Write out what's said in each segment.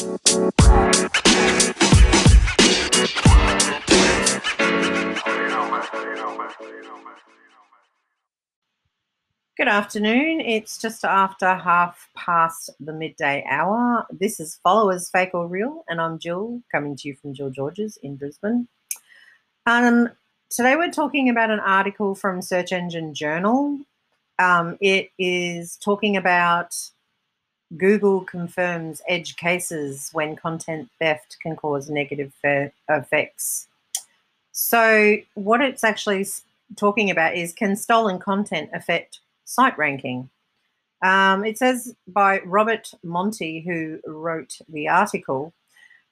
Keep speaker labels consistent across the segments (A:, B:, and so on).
A: Good afternoon. It's just after half past the midday hour. This is Followers Fake or Real, and I'm Jill, coming to you from Jill Georges in Brisbane. Um, today we're talking about an article from Search Engine Journal. Um, it is talking about Google confirms edge cases when content theft can cause negative effects. So, what it's actually talking about is can stolen content affect site ranking. Um, it says by Robert Montti, who wrote the article.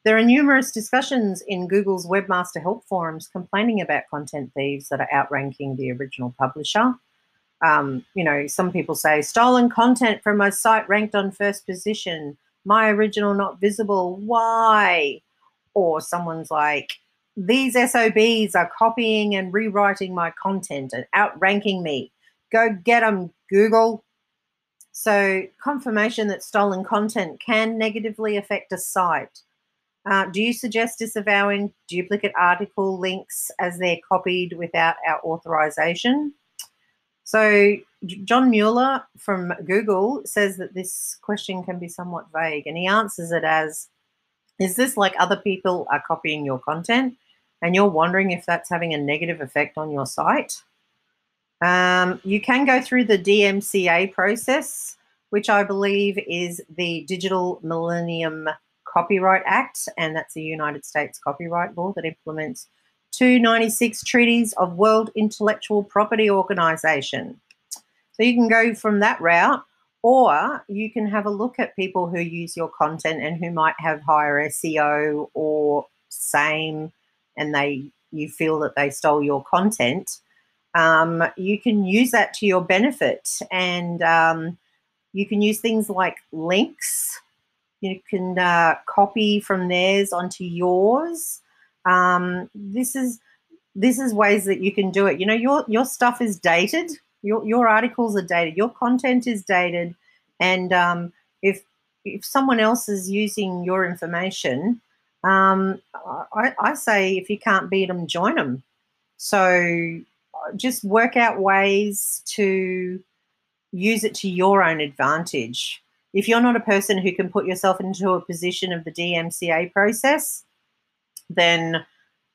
A: There are numerous discussions in Google's webmaster help forums complaining about content thieves that are outranking the original publisher. Um, you know, some people say stolen content from my site ranked on first position, my original not visible. Why? Or someone's like, these SOBs are copying and rewriting my content and outranking me. Go get them, Google. So, confirmation that stolen content can negatively affect a site. Uh, do you suggest disavowing duplicate article links as they're copied without our authorization? So, John Mueller from Google says that this question can be somewhat vague, and he answers it as Is this like other people are copying your content and you're wondering if that's having a negative effect on your site? Um, you can go through the DMCA process, which I believe is the Digital Millennium Copyright Act, and that's a United States copyright law that implements 296 treaties of World Intellectual Property Organization. So you can go from that route, or you can have a look at people who use your content and who might have higher SEO or SAME, and they you feel that they stole your content um, you can use that to your benefit. And um, you can use things like links. You can uh, copy from theirs onto yours. Um, this is this is ways that you can do it. You know, your your stuff is dated. Your your articles are dated. Your content is dated, and um, if if someone else is using your information, um, I, I say if you can't beat them, join them. So just work out ways to use it to your own advantage. If you're not a person who can put yourself into a position of the DMCA process, then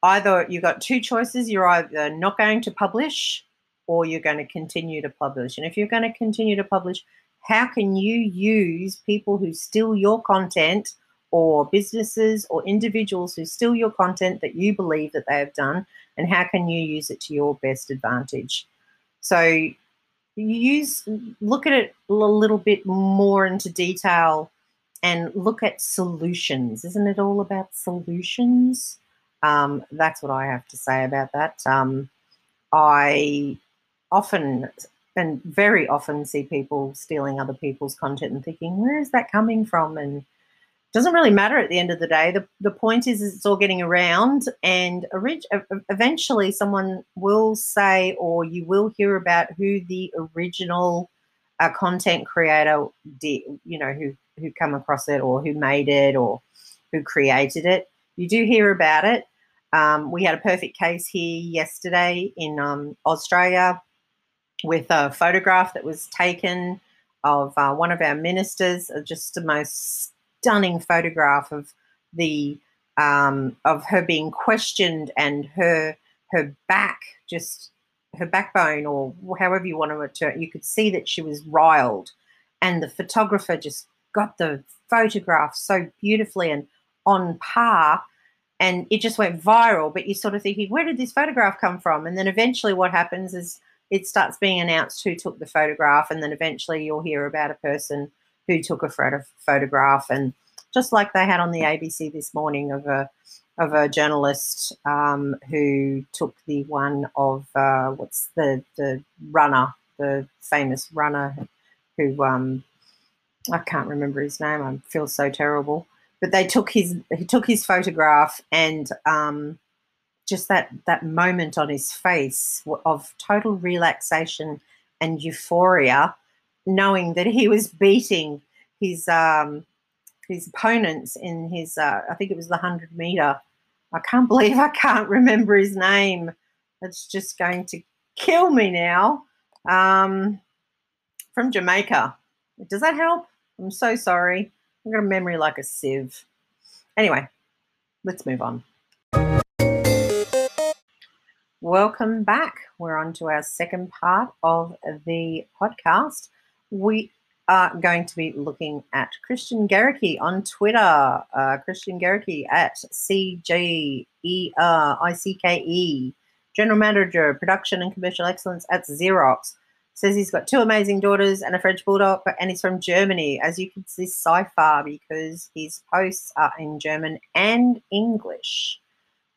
A: either you've got two choices. You're either not going to publish or you're going to continue to publish. And if you're going to continue to publish, how can you use people who steal your content or businesses or individuals who steal your content that you believe that they have done? And how can you use it to your best advantage? So you use look at it a little bit more into detail and look at solutions. Isn't it all about solutions? Um, that's what i have to say about that. Um, i often and very often see people stealing other people's content and thinking where is that coming from? And doesn't really matter at the end of the day. The, the point is, is it's all getting around, and eventually someone will say, or you will hear about who the original uh, content creator did, you know, who who come across it, or who made it, or who created it. You do hear about it. Um, we had a perfect case here yesterday in um, Australia with a photograph that was taken of uh, one of our ministers, just the most stunning photograph of the um, of her being questioned and her her back just her backbone or however you want to return you could see that she was riled. And the photographer just got the photograph so beautifully and on par and it just went viral. But you're sort of thinking where did this photograph come from? And then eventually what happens is it starts being announced who took the photograph and then eventually you'll hear about a person who took a photo- photograph, and just like they had on the ABC this morning of a of a journalist um, who took the one of uh, what's the the runner, the famous runner who um, I can't remember his name. I feel so terrible. But they took his he took his photograph and um, just that that moment on his face of total relaxation and euphoria knowing that he was beating his um, his opponents in his, uh, I think it was the 100 meter. I can't believe I can't remember his name. It's just going to kill me now. Um, from Jamaica. Does that help? I'm so sorry. I've got a memory like a sieve. Anyway, let's move on. Welcome back. We're on to our second part of the podcast. We are going to be looking at Christian Gericke on Twitter. Uh, Christian Gericke at C G E R I C K E, General Manager, Production and Commercial Excellence at Xerox. Says he's got two amazing daughters and a French bulldog, and he's from Germany, as you can see far, because his posts are in German and English.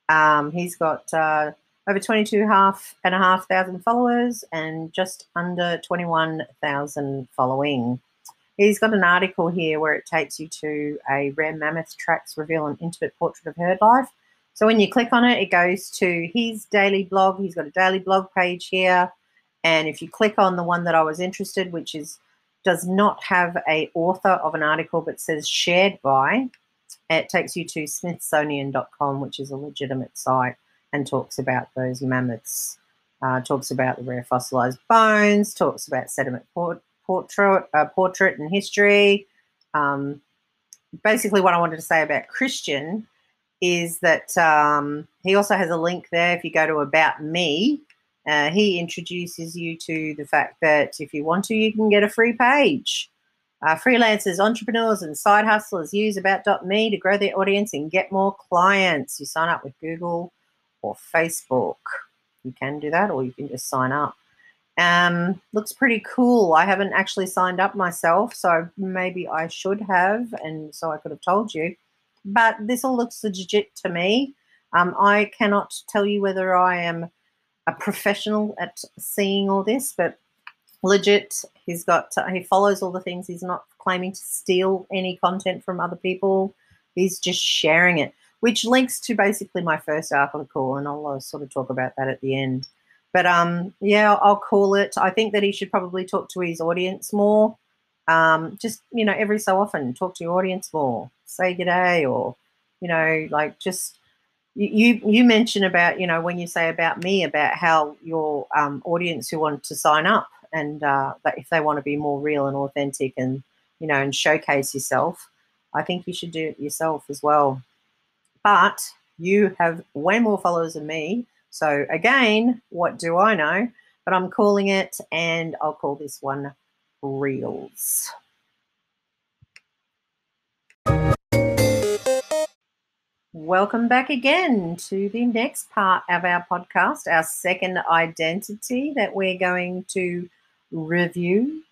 A: Um, he's got uh, over 22 half and a half thousand followers and just under 21,000 following. He's got an article here where it takes you to a rare mammoth tracks reveal an intimate portrait of herd life. So when you click on it, it goes to his daily blog. He's got a daily blog page here. And if you click on the one that I was interested, which is does not have a author of an article but says shared by, it takes you to smithsonian.com, which is a legitimate site and talks about those mammoths, uh, talks about the rare fossilized bones, talks about sediment port- portrait, uh, portrait and history. Um, basically, what I wanted to say about Christian is that um, he also has a link there. If you go to About Me, uh, he introduces you to the fact that if you want to, you can get a free page. Uh, freelancers, entrepreneurs, and side hustlers use About.me to grow their audience and get more clients. You sign up with Google, or Facebook. You can do that, or you can just sign up. Um, looks pretty cool. I haven't actually signed up myself, so maybe I should have, and so I could have told you. But this all looks legit to me. Um, I cannot tell you whether I am a professional at seeing all this, but legit. He's got he follows all the things. He's not claiming to steal any content from other people. He's just sharing it which links to basically my first article, and I'll sort of talk about that at the end. But um, yeah, I'll call it. I think that he should probably talk to his audience more. Um, just you know, every so often, talk to your audience more. Say good day, or you know, like just you you mention about you know when you say about me about how your um, audience who want to sign up and uh, that if they want to be more real and authentic and you know and showcase yourself, I think you should do it yourself as well but you have way more followers than me. So again, what do I know? But I'm calling it, and I'll call this one Reels. Welcome back again to the next part of our podcast, our second identity that we're going to review.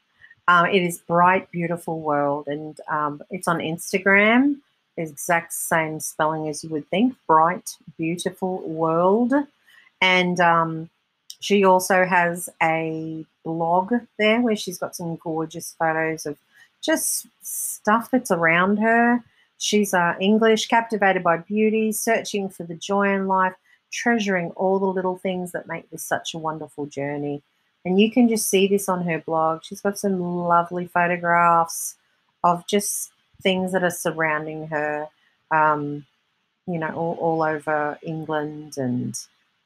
A: Um, it is Bright Beautiful World, and um, it's on Instagram exact same spelling as you would think bright, beautiful world. And um, she also has a blog there where she's got some gorgeous photos of just stuff that's around her. She's uh, English, captivated by beauty, searching for the joy in life, treasuring all the little things that make this such a wonderful journey. And you can just see this on her blog. She's got some lovely photographs of just things that are surrounding her, um, you know, all, all over England and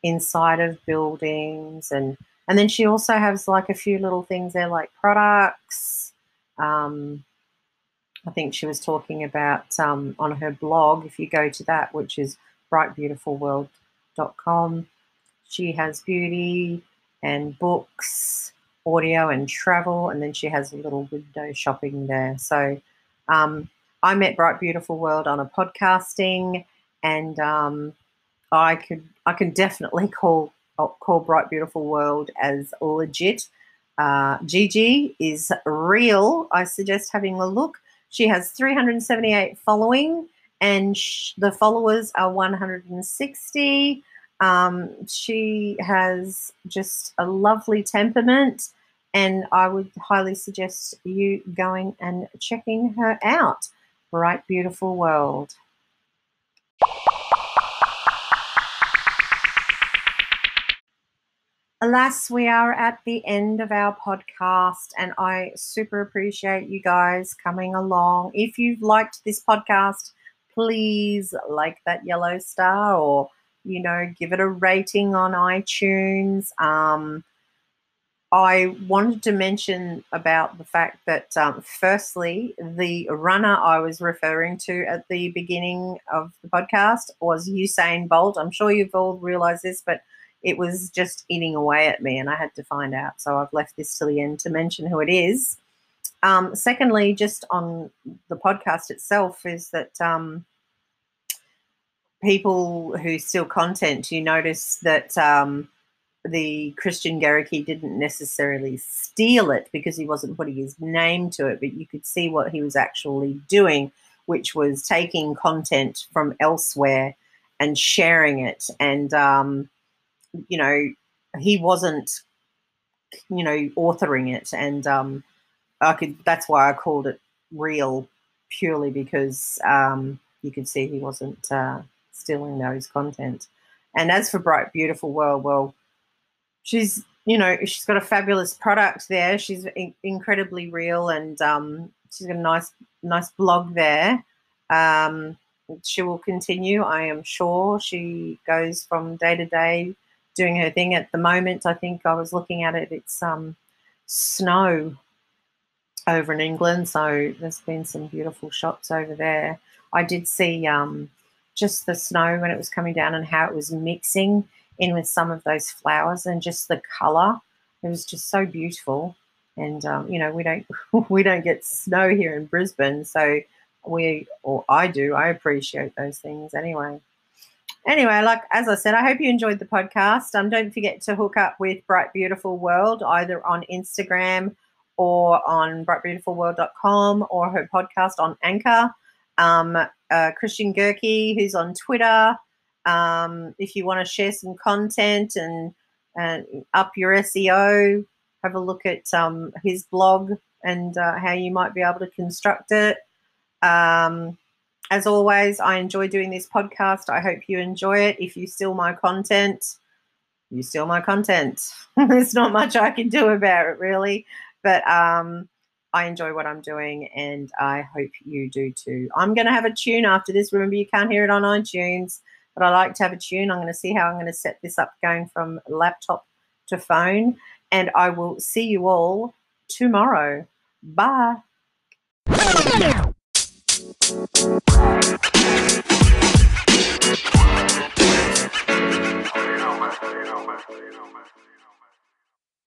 A: inside of buildings. And, and then she also has like a few little things there, like products. Um, I think she was talking about um, on her blog, if you go to that, which is brightbeautifulworld.com, she has beauty and books, audio and travel, and then she has a little window shopping there. So um, I met Bright Beautiful World on a podcasting, and um, I could I can definitely call call Bright Beautiful World as legit. Uh, Gigi is real. I suggest having a look. She has 378 following, and sh- the followers are 160. Um, she has just a lovely temperament and I would highly suggest you going and checking her out. Bright, beautiful world. alas, we are at the end of our podcast, and I super appreciate you guys coming along. If you've liked this podcast, please like that yellow star or you know give it a rating on iTunes. Um, I wanted to mention about the fact that, um, firstly, the runner I was referring to at the beginning of the podcast was Usain Bolt. I'm sure you've all realized this, but it was just eating away at me and I had to find out. So I've left this till the end to mention who it is. Um, secondly, just on the podcast itself, is that um, people who steal content, you notice that um, the Christian Gericke didn't necessarily steal it because he wasn't putting his name to it, but you could see what he was actually doing, which was taking content from elsewhere and sharing it. And, um, you know, he wasn't, you know, authoring it. And um, I could, that's why I called it real purely because um, you could see he wasn't uh, stealing those content. And as for Bright Beautiful World, well, she's you know she's got a fabulous product there. She's in- incredibly real, and um, she's got a nice nice blog there. Um, she will continue, I am sure. She goes from day to day doing her thing. At the moment, I think I was looking at it. It's um, snow over in England, so there's been some beautiful shots over there. I did see um, just the snow when it was coming down and how it was mixing in with some of those flowers and just the color. It was just so beautiful. And um, you know, we don't we don't get snow here in Brisbane, so we or I do. I appreciate those things anyway. Anyway, like as I said, I hope you enjoyed the podcast. Um, don't forget to hook up with Bright Beautiful World either on Instagram or on brightbeautifulworld.com or her podcast on Anchor. Um, uh, Christian Gericke, who's on Twitter, um, if you want to share some content and, and up your SEO, have a look at um, his blog and uh, how you might be able to construct it. Um, as always, I enjoy doing this podcast. I hope you enjoy it. If you steal my content, you steal my content. There's not much I can do about it, really. But um, I enjoy what I'm doing, and I hope you do too. I'm going to have a tune after this. Remember, you can't hear it on iTunes but I like to have a tune. I'm going to see how I'm going to set this up going from laptop to phone. And I will see you all tomorrow. Bye.